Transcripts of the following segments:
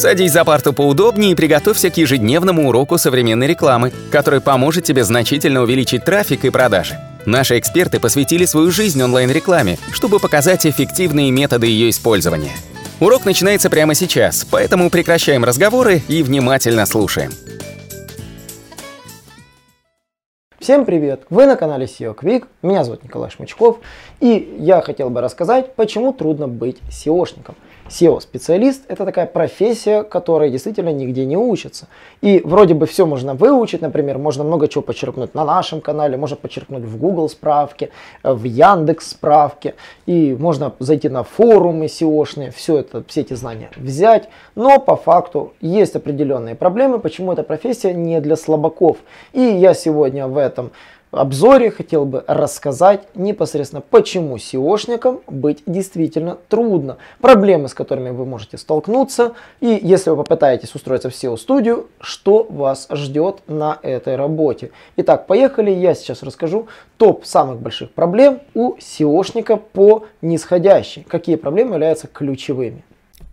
Садись за парту поудобнее и приготовься к ежедневному уроку современной рекламы, который поможет тебе значительно увеличить трафик и продажи. Наши эксперты посвятили свою жизнь онлайн-рекламе, чтобы показать эффективные методы ее использования. Урок начинается прямо сейчас, поэтому прекращаем разговоры и внимательно слушаем. Всем привет! Вы на канале SEO Quick, меня зовут Николай Шмычков, и я хотел бы рассказать, почему трудно быть SEOшником – SEO-специалист – это такая профессия, которая действительно нигде не учится. И вроде бы все можно выучить, например, можно много чего подчеркнуть на нашем канале, можно подчеркнуть в Google справке, в Яндекс справке, и можно зайти на форумы SEO-шные, все это, все эти знания взять. Но по факту есть определенные проблемы, почему эта профессия не для слабаков. И я сегодня в этом обзоре хотел бы рассказать непосредственно, почему SEOшникам быть действительно трудно, проблемы, с которыми вы можете столкнуться, и если вы попытаетесь устроиться в SEO-студию, что вас ждет на этой работе. Итак, поехали, я сейчас расскажу топ самых больших проблем у SEOшника по нисходящей, какие проблемы являются ключевыми.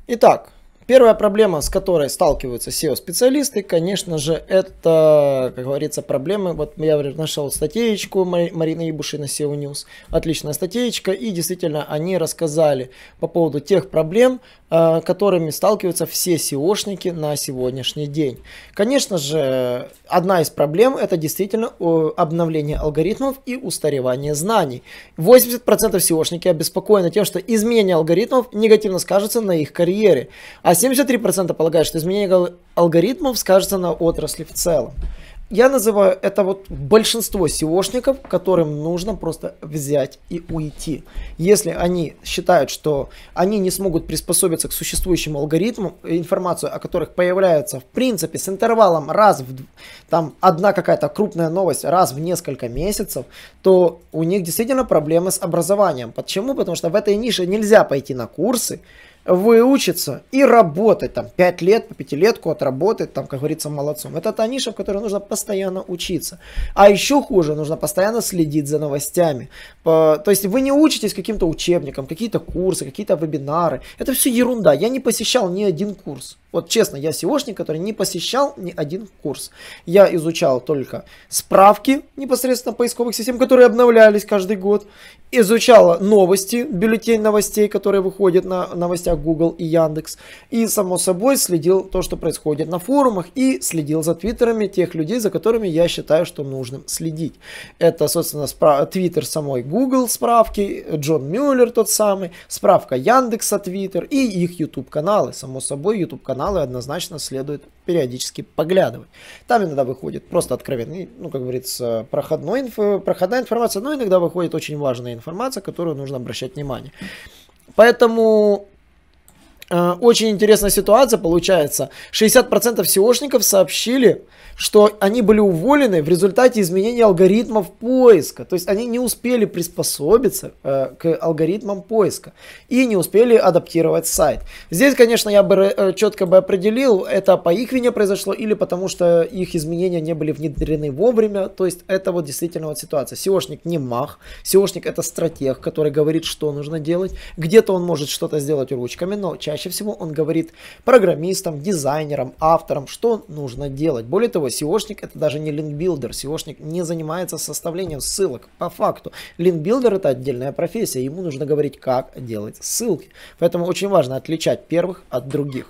Итак, Первая проблема, с которой сталкиваются SEO-специалисты, конечно же, это, как говорится, проблемы. Вот я нашел статейку Марины Ибуши на SEO News. Отличная статейка. И действительно, они рассказали по поводу тех проблем, э, которыми сталкиваются все SEOшники на сегодняшний день. Конечно же, одна из проблем это действительно обновление алгоритмов и устаревание знаний. 80% SEOшники обеспокоены тем, что изменение алгоритмов негативно скажется на их карьере. А 73% полагают, что изменение алгоритмов скажется на отрасли в целом. Я называю это вот большинство SEOшников, которым нужно просто взять и уйти. Если они считают, что они не смогут приспособиться к существующим алгоритмам, информацию о которых появляется в принципе с интервалом раз в там одна какая-то крупная новость раз в несколько месяцев, то у них действительно проблемы с образованием. Почему? Потому что в этой нише нельзя пойти на курсы, выучиться и работать там 5 лет, по пятилетку отработать, там, как говорится, молодцом. Это та ниша, в которой нужно постоянно учиться. А еще хуже, нужно постоянно следить за новостями. То есть вы не учитесь каким-то учебникам, какие-то курсы, какие-то вебинары. Это все ерунда. Я не посещал ни один курс. Вот честно, я SEOшник, который не посещал ни один курс. Я изучал только справки непосредственно поисковых систем, которые обновлялись каждый год. Изучал новости, бюллетень новостей, которые выходят на новостях Google и Яндекс. И, само собой, следил то, что происходит на форумах. И следил за твиттерами тех людей, за которыми я считаю, что нужно следить. Это, собственно, твиттер самой Google справки, Джон Мюллер тот самый, справка Яндекса твиттер и их YouTube каналы. Само собой, YouTube канал каналы однозначно следует периодически поглядывать. Там иногда выходит просто откровенный, ну, как говорится, проходной инфо, проходная информация, но иногда выходит очень важная информация, которую нужно обращать внимание. Поэтому очень интересная ситуация получается. 60% SEOшников сообщили, что они были уволены в результате изменения алгоритмов поиска. То есть они не успели приспособиться э, к алгоритмам поиска и не успели адаптировать сайт. Здесь, конечно, я бы э, четко бы определил, это по их вине произошло или потому что их изменения не были внедрены вовремя. То есть это вот действительно вот ситуация. SEOшник не мах, SEOшник это стратег, который говорит, что нужно делать. Где-то он может что-то сделать ручками, но чаще всего он говорит программистам, дизайнерам, авторам, что нужно делать. Более того, SEOшник это даже не линкбилдер. SEOшник не занимается составлением ссылок. По факту, линкбилдер это отдельная профессия. Ему нужно говорить, как делать ссылки. Поэтому очень важно отличать первых от других.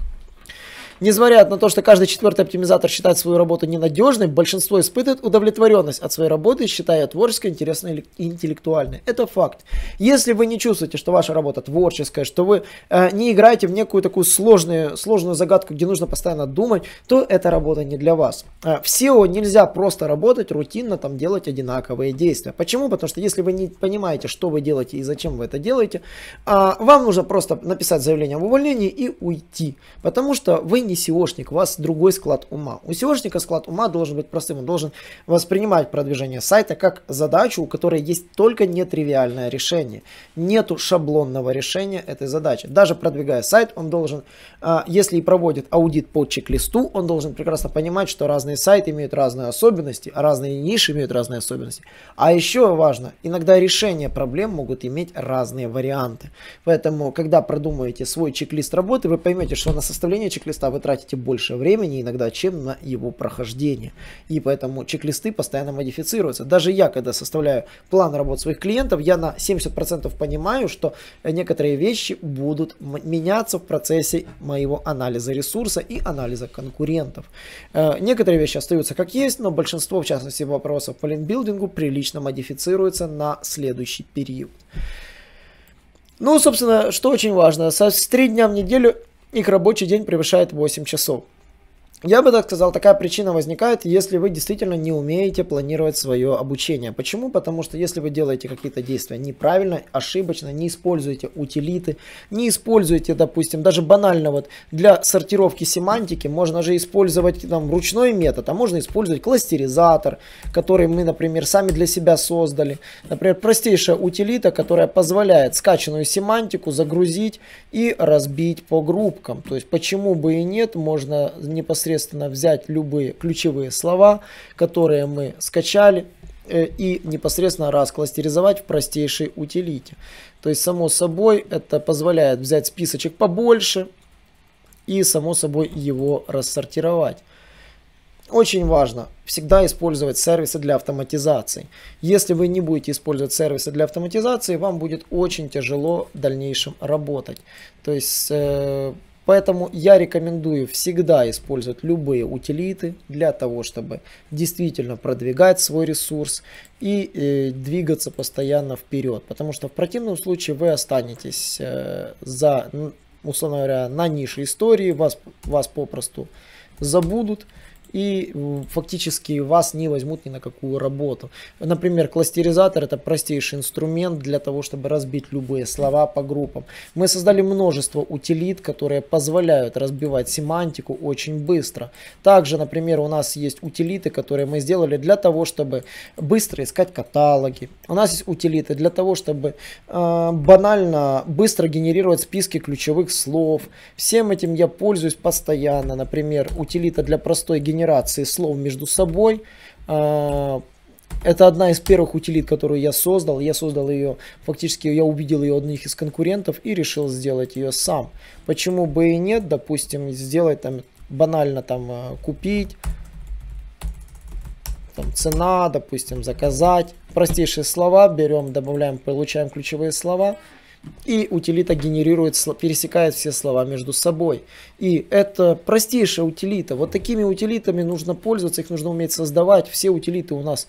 Несмотря на то, что каждый четвертый оптимизатор считает свою работу ненадежной, большинство испытывает удовлетворенность от своей работы, считая ее творческой, интересной и интеллектуальной. Это факт. Если вы не чувствуете, что ваша работа творческая, что вы э, не играете в некую такую сложную, сложную загадку, где нужно постоянно думать, то эта работа не для вас. Э, в SEO нельзя просто работать рутинно, там делать одинаковые действия. Почему? Потому что если вы не понимаете, что вы делаете и зачем вы это делаете, э, вам нужно просто написать заявление об увольнении и уйти. Потому что вы не SEOшник, у вас другой склад ума. У SEOшника склад ума должен быть простым, он должен воспринимать продвижение сайта как задачу, у которой есть только нетривиальное решение. Нету шаблонного решения этой задачи. Даже продвигая сайт, он должен, а, если и проводит аудит по чек-листу, он должен прекрасно понимать, что разные сайты имеют разные особенности, а разные ниши имеют разные особенности. А еще важно, иногда решения проблем могут иметь разные варианты. Поэтому, когда продумаете свой чек-лист работы, вы поймете, что на составление чек-листа вы вы тратите больше времени иногда, чем на его прохождение. И поэтому чек-листы постоянно модифицируются. Даже я, когда составляю план работы своих клиентов, я на 70% понимаю, что некоторые вещи будут меняться в процессе моего анализа ресурса и анализа конкурентов. Э, некоторые вещи остаются как есть, но большинство, в частности, вопросов по линкбилдингу прилично модифицируется на следующий период. Ну, собственно, что очень важно, с 3 дня в неделю их рабочий день превышает 8 часов. Я бы так сказал, такая причина возникает, если вы действительно не умеете планировать свое обучение. Почему? Потому что если вы делаете какие-то действия неправильно, ошибочно, не используете утилиты, не используете, допустим, даже банально вот для сортировки семантики можно же использовать там ручной метод, а можно использовать кластеризатор, который мы, например, сами для себя создали. Например, простейшая утилита, которая позволяет скачанную семантику загрузить и разбить по группкам. То есть почему бы и нет, можно непосредственно непосредственно взять любые ключевые слова, которые мы скачали, э, и непосредственно раскластеризовать в простейшей утилите. То есть, само собой, это позволяет взять списочек побольше и, само собой, его рассортировать. Очень важно всегда использовать сервисы для автоматизации. Если вы не будете использовать сервисы для автоматизации, вам будет очень тяжело в дальнейшем работать. То есть э, Поэтому я рекомендую всегда использовать любые утилиты для того, чтобы действительно продвигать свой ресурс и э, двигаться постоянно вперед. Потому что в противном случае вы останетесь э, за, условно говоря, на нише истории, вас, вас попросту забудут и фактически вас не возьмут ни на какую работу. Например, кластеризатор это простейший инструмент для того, чтобы разбить любые слова по группам. Мы создали множество утилит, которые позволяют разбивать семантику очень быстро. Также, например, у нас есть утилиты, которые мы сделали для того, чтобы быстро искать каталоги. У нас есть утилиты для того, чтобы э, банально быстро генерировать списки ключевых слов. Всем этим я пользуюсь постоянно. Например, утилита для простой генерации генерации слов между собой. А, это одна из первых утилит, которую я создал. Я создал ее, фактически я увидел ее одних из конкурентов и решил сделать ее сам. Почему бы и нет, допустим, сделать там банально там а, купить, там цена, допустим, заказать. Простейшие слова берем, добавляем, получаем ключевые слова и утилита генерирует, пересекает все слова между собой. И это простейшая утилита. Вот такими утилитами нужно пользоваться, их нужно уметь создавать. Все утилиты у нас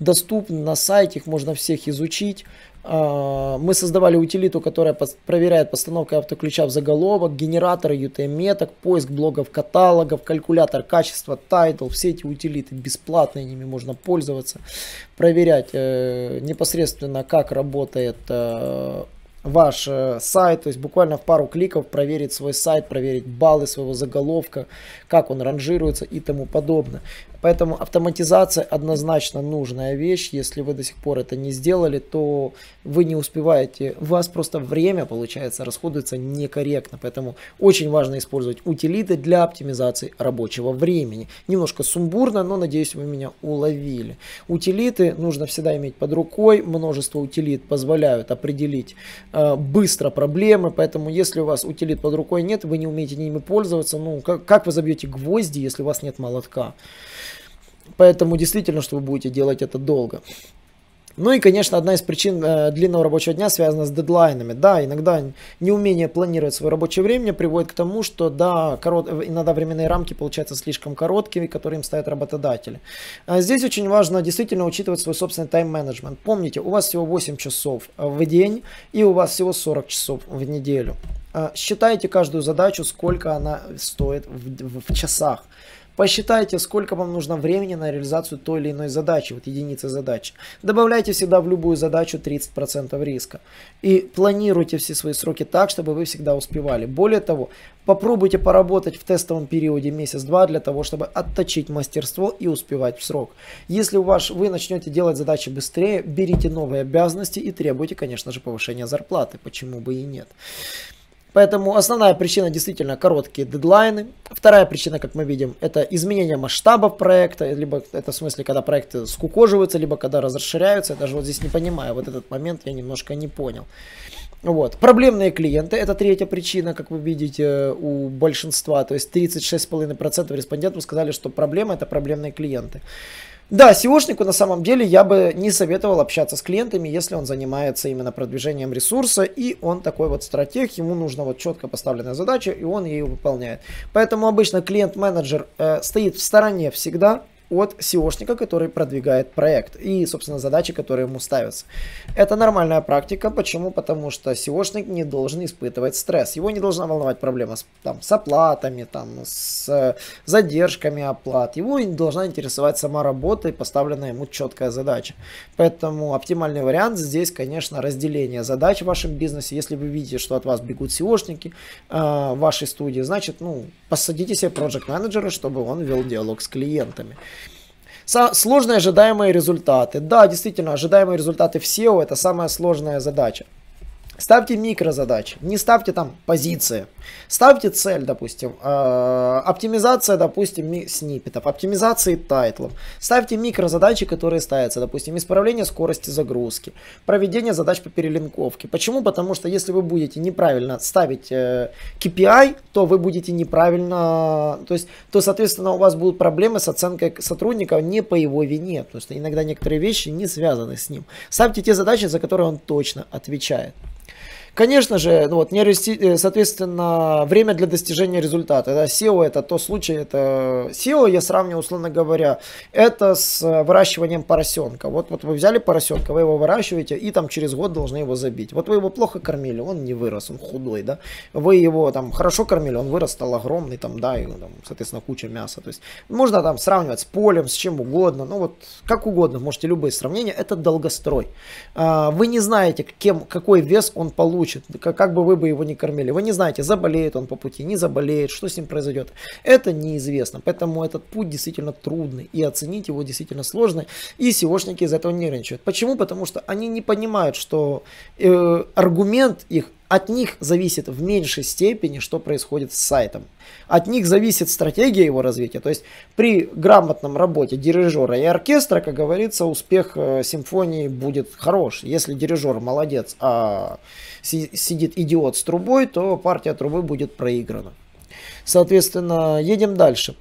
доступны на сайте, их можно всех изучить. А, мы создавали утилиту, которая проверяет постановку автоключа в заголовок, генераторы UTM-меток, поиск блогов, каталогов, калькулятор качества, title. Все эти утилиты бесплатные, ними можно пользоваться. Проверять э, непосредственно, как работает э, ваш э, сайт, то есть буквально в пару кликов проверить свой сайт, проверить баллы своего заголовка, как он ранжируется и тому подобное. Поэтому автоматизация однозначно нужная вещь. Если вы до сих пор это не сделали, то вы не успеваете. У вас просто время, получается, расходуется некорректно. Поэтому очень важно использовать утилиты для оптимизации рабочего времени. Немножко сумбурно, но надеюсь вы меня уловили. Утилиты нужно всегда иметь под рукой. Множество утилит позволяют определить э, быстро проблемы. Поэтому если у вас утилит под рукой нет, вы не умеете ними пользоваться, ну как, как вы забьете гвозди, если у вас нет молотка? Поэтому действительно, что вы будете делать это долго. Ну и, конечно, одна из причин э, длинного рабочего дня связана с дедлайнами. Да, иногда неумение планировать свое рабочее время приводит к тому, что да, корот, иногда временные рамки получаются слишком короткими, которые им ставят работодатели. А здесь очень важно действительно учитывать свой собственный тайм-менеджмент. Помните, у вас всего 8 часов в день и у вас всего 40 часов в неделю. А считайте каждую задачу, сколько она стоит в, в часах. Посчитайте, сколько вам нужно времени на реализацию той или иной задачи, вот единицы задачи. Добавляйте всегда в любую задачу 30% риска. И планируйте все свои сроки так, чтобы вы всегда успевали. Более того, попробуйте поработать в тестовом периоде месяц-два для того, чтобы отточить мастерство и успевать в срок. Если у вас, вы начнете делать задачи быстрее, берите новые обязанности и требуйте, конечно же, повышения зарплаты. Почему бы и нет. Поэтому основная причина действительно короткие дедлайны. Вторая причина, как мы видим, это изменение масштабов проекта, либо это в смысле, когда проекты скукоживаются, либо когда расширяются. Я даже вот здесь не понимаю, вот этот момент я немножко не понял. Вот. Проблемные клиенты, это третья причина, как вы видите, у большинства, то есть 36,5% респондентов сказали, что проблема это проблемные клиенты. Да, SEOшнику на самом деле я бы не советовал общаться с клиентами, если он занимается именно продвижением ресурса, и он такой вот стратег, ему нужна вот четко поставленная задача, и он ее выполняет. Поэтому обычно клиент-менеджер э, стоит в стороне всегда, от SEOшника, который продвигает проект и, собственно, задачи, которые ему ставятся. Это нормальная практика. Почему? Потому что SEOшник не должен испытывать стресс. Его не должна волновать проблема с, там, с оплатами, там, с задержками оплат. Его не должна интересовать сама работа и поставленная ему четкая задача. Поэтому оптимальный вариант здесь, конечно, разделение задач в вашем бизнесе. Если вы видите, что от вас бегут SEOшники э, в вашей студии, значит, ну, посадите себе проект менеджера чтобы он вел диалог с клиентами. Сложные ожидаемые результаты. Да, действительно, ожидаемые результаты в SEO это самая сложная задача. Ставьте микрозадачи, не ставьте там позиции. Ставьте цель, допустим, э, оптимизация, допустим, сниппетов, оптимизации тайтлов. Ставьте микрозадачи, которые ставятся, допустим, исправление скорости загрузки, проведение задач по перелинковке. Почему? Потому что если вы будете неправильно ставить э, KPI, то вы будете неправильно, то есть, то, соответственно, у вас будут проблемы с оценкой сотрудника не по его вине, потому что иногда некоторые вещи не связаны с ним. Ставьте те задачи, за которые он точно отвечает. Конечно же, ну вот, э, соответственно, время для достижения результата. Да, SEO это то случай, это SEO я сравниваю, условно говоря, это с выращиванием поросенка. Вот, вот вы взяли поросенка, вы его выращиваете и там через год должны его забить. Вот вы его плохо кормили, он не вырос, он худой, да. Вы его там хорошо кормили, он вырос, стал огромный, там, да, и, там, соответственно, куча мяса. То есть можно там сравнивать с полем, с чем угодно, ну вот как угодно, можете любые сравнения, это долгострой. А, вы не знаете, кем, какой вес он получит получит, как, как бы вы бы его не кормили. Вы не знаете, заболеет он по пути, не заболеет, что с ним произойдет. Это неизвестно, поэтому этот путь действительно трудный и оценить его действительно сложно. И SEOшники из этого нервничают. Почему? Потому что они не понимают, что э, аргумент их от них зависит в меньшей степени, что происходит с сайтом. От них зависит стратегия его развития. То есть при грамотном работе дирижера и оркестра, как говорится, успех э, симфонии будет хорош. Если дирижер молодец, а сидит идиот с трубой, то партия трубы будет проиграна. Соответственно, едем дальше.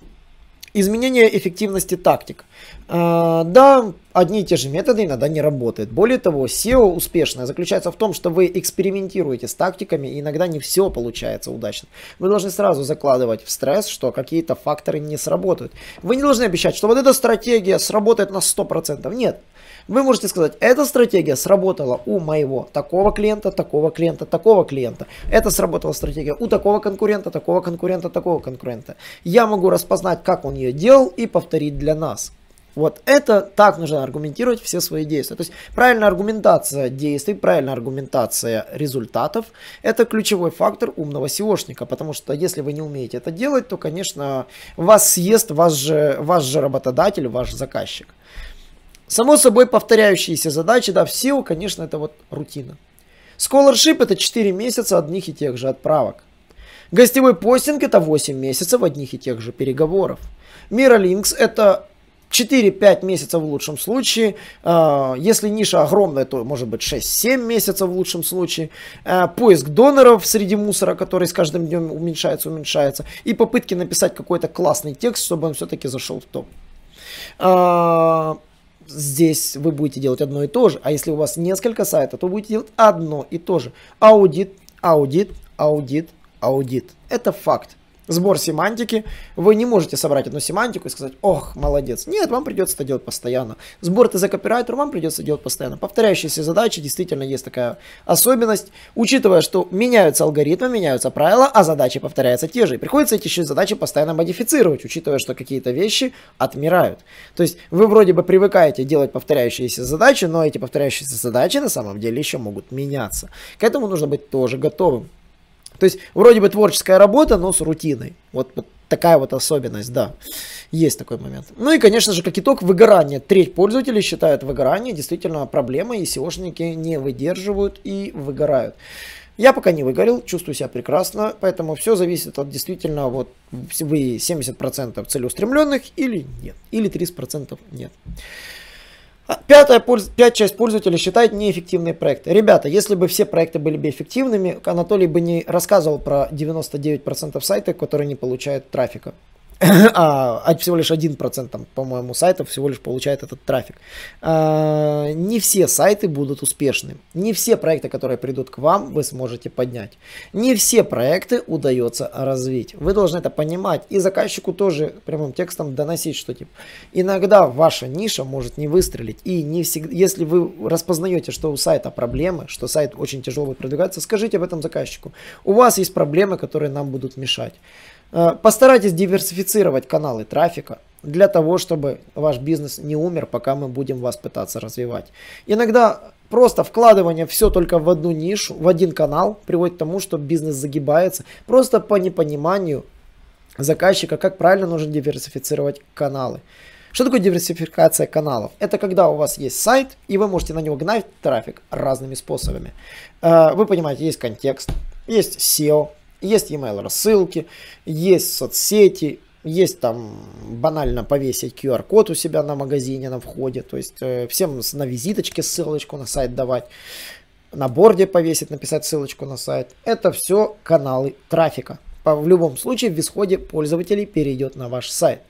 Изменение эффективности тактик. А, да, одни и те же методы иногда не работают. Более того, SEO успешное заключается в том, что вы экспериментируете с тактиками, и иногда не все получается удачно. Вы должны сразу закладывать в стресс, что какие-то факторы не сработают. Вы не должны обещать, что вот эта стратегия сработает на 100%. Нет. Вы можете сказать, эта стратегия сработала у моего такого клиента, такого клиента, такого клиента. Это сработала стратегия у такого конкурента, такого конкурента, такого конкурента. Я могу распознать, как он ее делал и повторить для нас. Вот это так нужно аргументировать все свои действия. То есть правильная аргументация действий, правильная аргументация результатов – это ключевой фактор умного SEOшника, потому что если вы не умеете это делать, то, конечно, вас съест ваш же, ваш же работодатель, ваш заказчик. Само собой повторяющиеся задачи, да, в SEO, конечно, это вот рутина. Scholarship это 4 месяца одних и тех же отправок. Гостевой постинг это 8 месяцев одних и тех же переговоров. Miralinks это 4-5 месяцев в лучшем случае. А, если ниша огромная, то может быть 6-7 месяцев в лучшем случае. А, поиск доноров среди мусора, который с каждым днем уменьшается, уменьшается. И попытки написать какой-то классный текст, чтобы он все-таки зашел в топ. А, здесь вы будете делать одно и то же. А если у вас несколько сайтов, то будете делать одно и то же. Аудит, аудит, аудит, аудит. Это факт сбор семантики. Вы не можете собрать одну семантику и сказать, ох, молодец. Нет, вам придется это делать постоянно. Сбор ТЗ копирайтер вам придется делать постоянно. Повторяющиеся задачи, действительно есть такая особенность. Учитывая, что меняются алгоритмы, меняются правила, а задачи повторяются те же. И приходится эти еще задачи постоянно модифицировать, учитывая, что какие-то вещи отмирают. То есть вы вроде бы привыкаете делать повторяющиеся задачи, но эти повторяющиеся задачи на самом деле еще могут меняться. К этому нужно быть тоже готовым. То есть вроде бы творческая работа, но с рутиной. Вот, вот такая вот особенность, да. Есть такой момент. Ну и, конечно же, как итог, выгорание. Треть пользователей считают выгорание действительно проблемой, и SEOшники не выдерживают и выгорают. Я пока не выгорел, чувствую себя прекрасно, поэтому все зависит от действительно, вот вы 70% целеустремленных или нет, или 30% нет. Пятая, пять часть пользователей считает неэффективные проекты. Ребята, если бы все проекты были бы эффективными, Анатолий бы не рассказывал про 99% сайтов, которые не получают трафика. а, а всего лишь 1%, там, по-моему, сайтов всего лишь получает этот трафик. А, не все сайты будут успешны. Не все проекты, которые придут к вам, вы сможете поднять. Не все проекты удается развить. Вы должны это понимать. И заказчику тоже прямым текстом доносить, что типа иногда ваша ниша может не выстрелить. И не всегда, если вы распознаете, что у сайта проблемы, что сайт очень тяжело продвигается, скажите об этом заказчику. У вас есть проблемы, которые нам будут мешать. Э, постарайтесь диверсифицировать каналы трафика для того, чтобы ваш бизнес не умер, пока мы будем вас пытаться развивать. Иногда просто вкладывание все только в одну нишу, в один канал приводит к тому, что бизнес загибается просто по непониманию заказчика, как правильно нужно диверсифицировать каналы. Что такое диверсификация каналов? Это когда у вас есть сайт, и вы можете на него гнать трафик разными способами. Э, вы понимаете, есть контекст, есть SEO, есть email рассылки, есть соцсети, есть там банально повесить QR-код у себя на магазине на входе, то есть э, всем на визиточке ссылочку на сайт давать, на борде повесить, написать ссылочку на сайт. Это все каналы трафика. В любом случае в исходе пользователей перейдет на ваш сайт.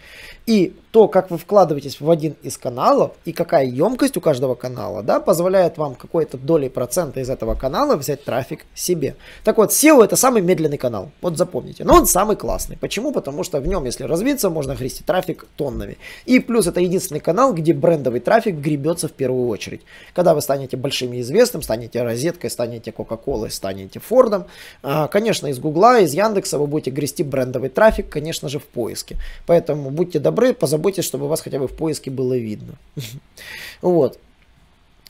И то, как вы вкладываетесь в один из каналов и какая емкость у каждого канала, да, позволяет вам какой-то долей процента из этого канала взять трафик себе. Так вот, SEO это самый медленный канал, вот запомните. Но он самый классный. Почему? Потому что в нем, если развиться, можно грести трафик тоннами. И плюс это единственный канал, где брендовый трафик гребется в первую очередь. Когда вы станете большим и известным, станете розеткой, станете Кока-Колой, станете Фордом, а, конечно, из Гугла, из Яндекса вы будете грести брендовый трафик, конечно же, в поиске. Поэтому будьте добры, позаботьтесь позаботьтесь, чтобы вас хотя бы в поиске было видно. Вот.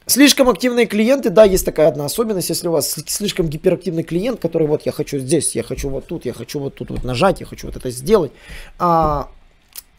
Слишком активные клиенты, да, есть такая одна особенность, если у вас слишком гиперактивный клиент, который вот я хочу здесь, я хочу вот тут, я хочу вот тут вот нажать, я хочу вот это сделать, а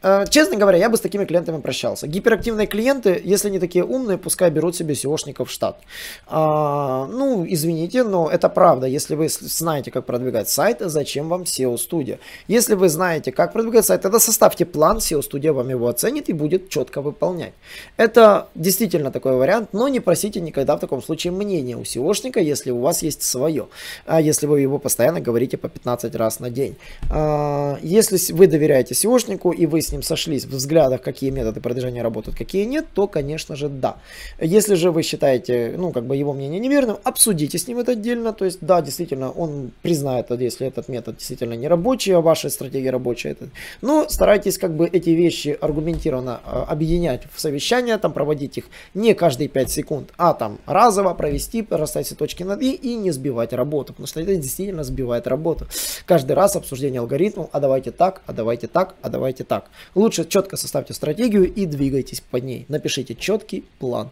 честно говоря, я бы с такими клиентами прощался. Гиперактивные клиенты, если они такие умные, пускай берут себе SEOшников в штат. А, ну, извините, но это правда. Если вы знаете, как продвигать сайт, зачем вам SEO-студия? Если вы знаете, как продвигать сайт, тогда составьте план, SEO-студия вам его оценит и будет четко выполнять. Это действительно такой вариант, но не просите никогда в таком случае мнения у SEOшника, если у вас есть свое. А если вы его постоянно говорите по 15 раз на день. А, если вы доверяете SEOшнику и вы с ним сошлись в взглядах, какие методы продвижения работают, какие нет, то, конечно же, да. Если же вы считаете, ну, как бы его мнение неверным, обсудите с ним это отдельно, то есть, да, действительно, он признает, если этот метод действительно не рабочий, а ваша стратегия рабочая. Но старайтесь как бы эти вещи аргументированно а, объединять в совещания, там проводить их не каждые 5 секунд, а там разово провести, расставить точки над «и» и не сбивать работу, потому что это действительно сбивает работу. Каждый раз обсуждение алгоритмов, а давайте так, а давайте так, а давайте так. Лучше четко составьте стратегию и двигайтесь по ней. Напишите четкий план.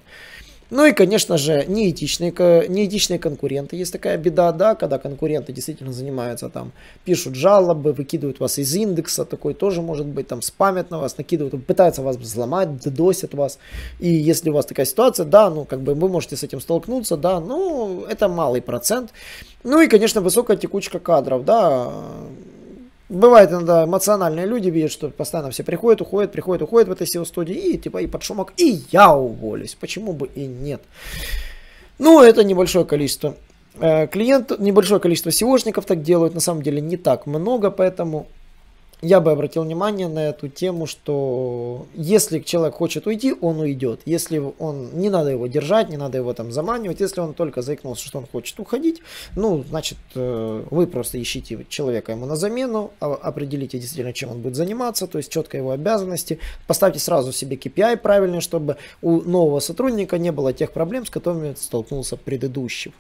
Ну и, конечно же, неэтичные, неэтичные конкуренты. Есть такая беда, да, когда конкуренты действительно занимаются там, пишут жалобы, выкидывают вас из индекса, такой тоже может быть, там спамят на вас, накидывают, пытаются вас взломать, досят вас. И если у вас такая ситуация, да, ну как бы вы можете с этим столкнуться, да, ну это малый процент. Ну и, конечно, высокая текучка кадров, да, Бывает иногда эмоциональные люди видят, что постоянно все приходят, уходят, приходят, уходят в этой SEO-студии, и типа и под шумок, и я уволюсь. Почему бы и нет? Ну, это небольшое количество э, клиентов, небольшое количество SEOшников так делают, на самом деле не так много, поэтому я бы обратил внимание на эту тему, что если человек хочет уйти, он уйдет. Если он, не надо его держать, не надо его там заманивать. Если он только заикнулся, что он хочет уходить, ну, значит, э, вы просто ищите человека ему на замену, а, определите действительно, чем он будет заниматься, то есть четко его обязанности. Поставьте сразу себе KPI правильный, чтобы у нового сотрудника не было тех проблем, с которыми столкнулся предыдущий.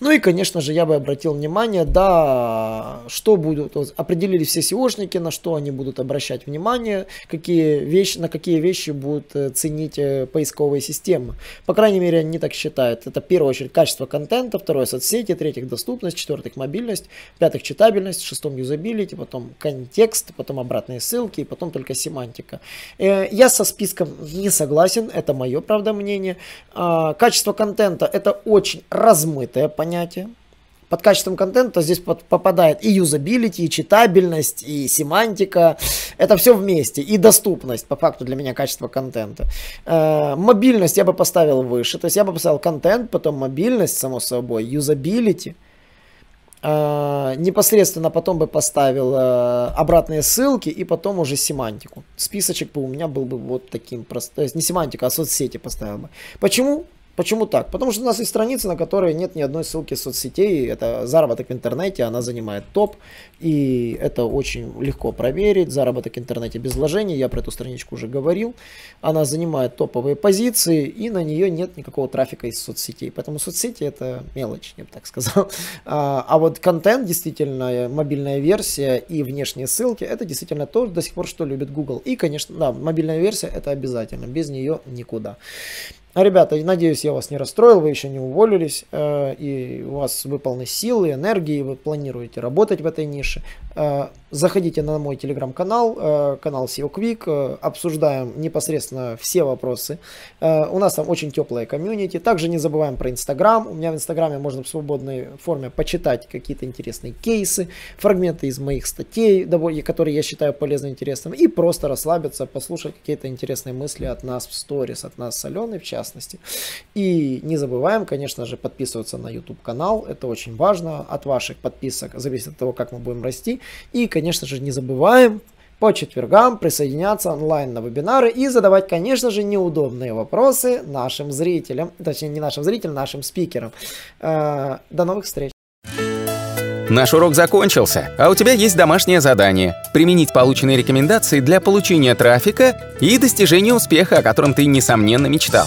Ну и, конечно же, я бы обратил внимание, да, что будут, определили все SEOшники, на что они будут обращать внимание, какие вещи, на какие вещи будут э, ценить э, поисковые системы. По крайней мере, они так считают. Это, в первую очередь, качество контента, второе, соцсети, третьих, доступность, четвертых, мобильность, пятых, читабельность, шестом, юзабилити, потом контекст, потом обратные ссылки, и потом только семантика. Э, я со списком не согласен, это мое, правда, мнение. А, качество контента – это очень размытое понятие понятие. под качеством контента здесь под, попадает и юзабилити, и читабельность, и семантика. Это все вместе. И доступность, по факту, для меня качество контента. Э, мобильность я бы поставил выше. То есть я бы поставил контент, потом мобильность, само собой, юзабилити. Э, непосредственно потом бы поставил э, обратные ссылки и потом уже семантику. Списочек бы у меня был бы вот таким простым. То есть не семантика, а соцсети поставил бы. Почему? Почему так? Потому что у нас есть страница, на которой нет ни одной ссылки соцсетей. Это заработок в интернете, она занимает топ. И это очень легко проверить. Заработок в интернете без вложений, я про эту страничку уже говорил. Она занимает топовые позиции, и на нее нет никакого трафика из соцсетей. Поэтому соцсети это мелочь, я бы так сказал. А, а вот контент, действительно, мобильная версия и внешние ссылки, это действительно то, до сих пор, что любит Google. И, конечно, да, мобильная версия это обязательно. Без нее никуда. А, ребята, надеюсь, я вас не расстроил, вы еще не уволились, э, и у вас выполны силы, энергии, вы планируете работать в этой нише. Заходите на мой телеграм-канал, э, канал SEO Quick, э, обсуждаем непосредственно все вопросы. Э, у нас там очень теплая комьюнити. Также не забываем про Инстаграм. У меня в Инстаграме можно в свободной форме почитать какие-то интересные кейсы, фрагменты из моих статей, которые я считаю полезным и интересным, и просто расслабиться, послушать какие-то интересные мысли от нас в сторис, от нас с Аленой в частности. И не забываем, конечно же, подписываться на YouTube канал. Это очень важно. От ваших подписок зависит от того, как мы будем расти. И, конечно же, не забываем по четвергам присоединяться онлайн на вебинары и задавать, конечно же, неудобные вопросы нашим зрителям, точнее не нашим зрителям, нашим спикерам. Э, до новых встреч! Наш урок закончился, а у тебя есть домашнее задание – применить полученные рекомендации для получения трафика и достижения успеха, о котором ты, несомненно, мечтал.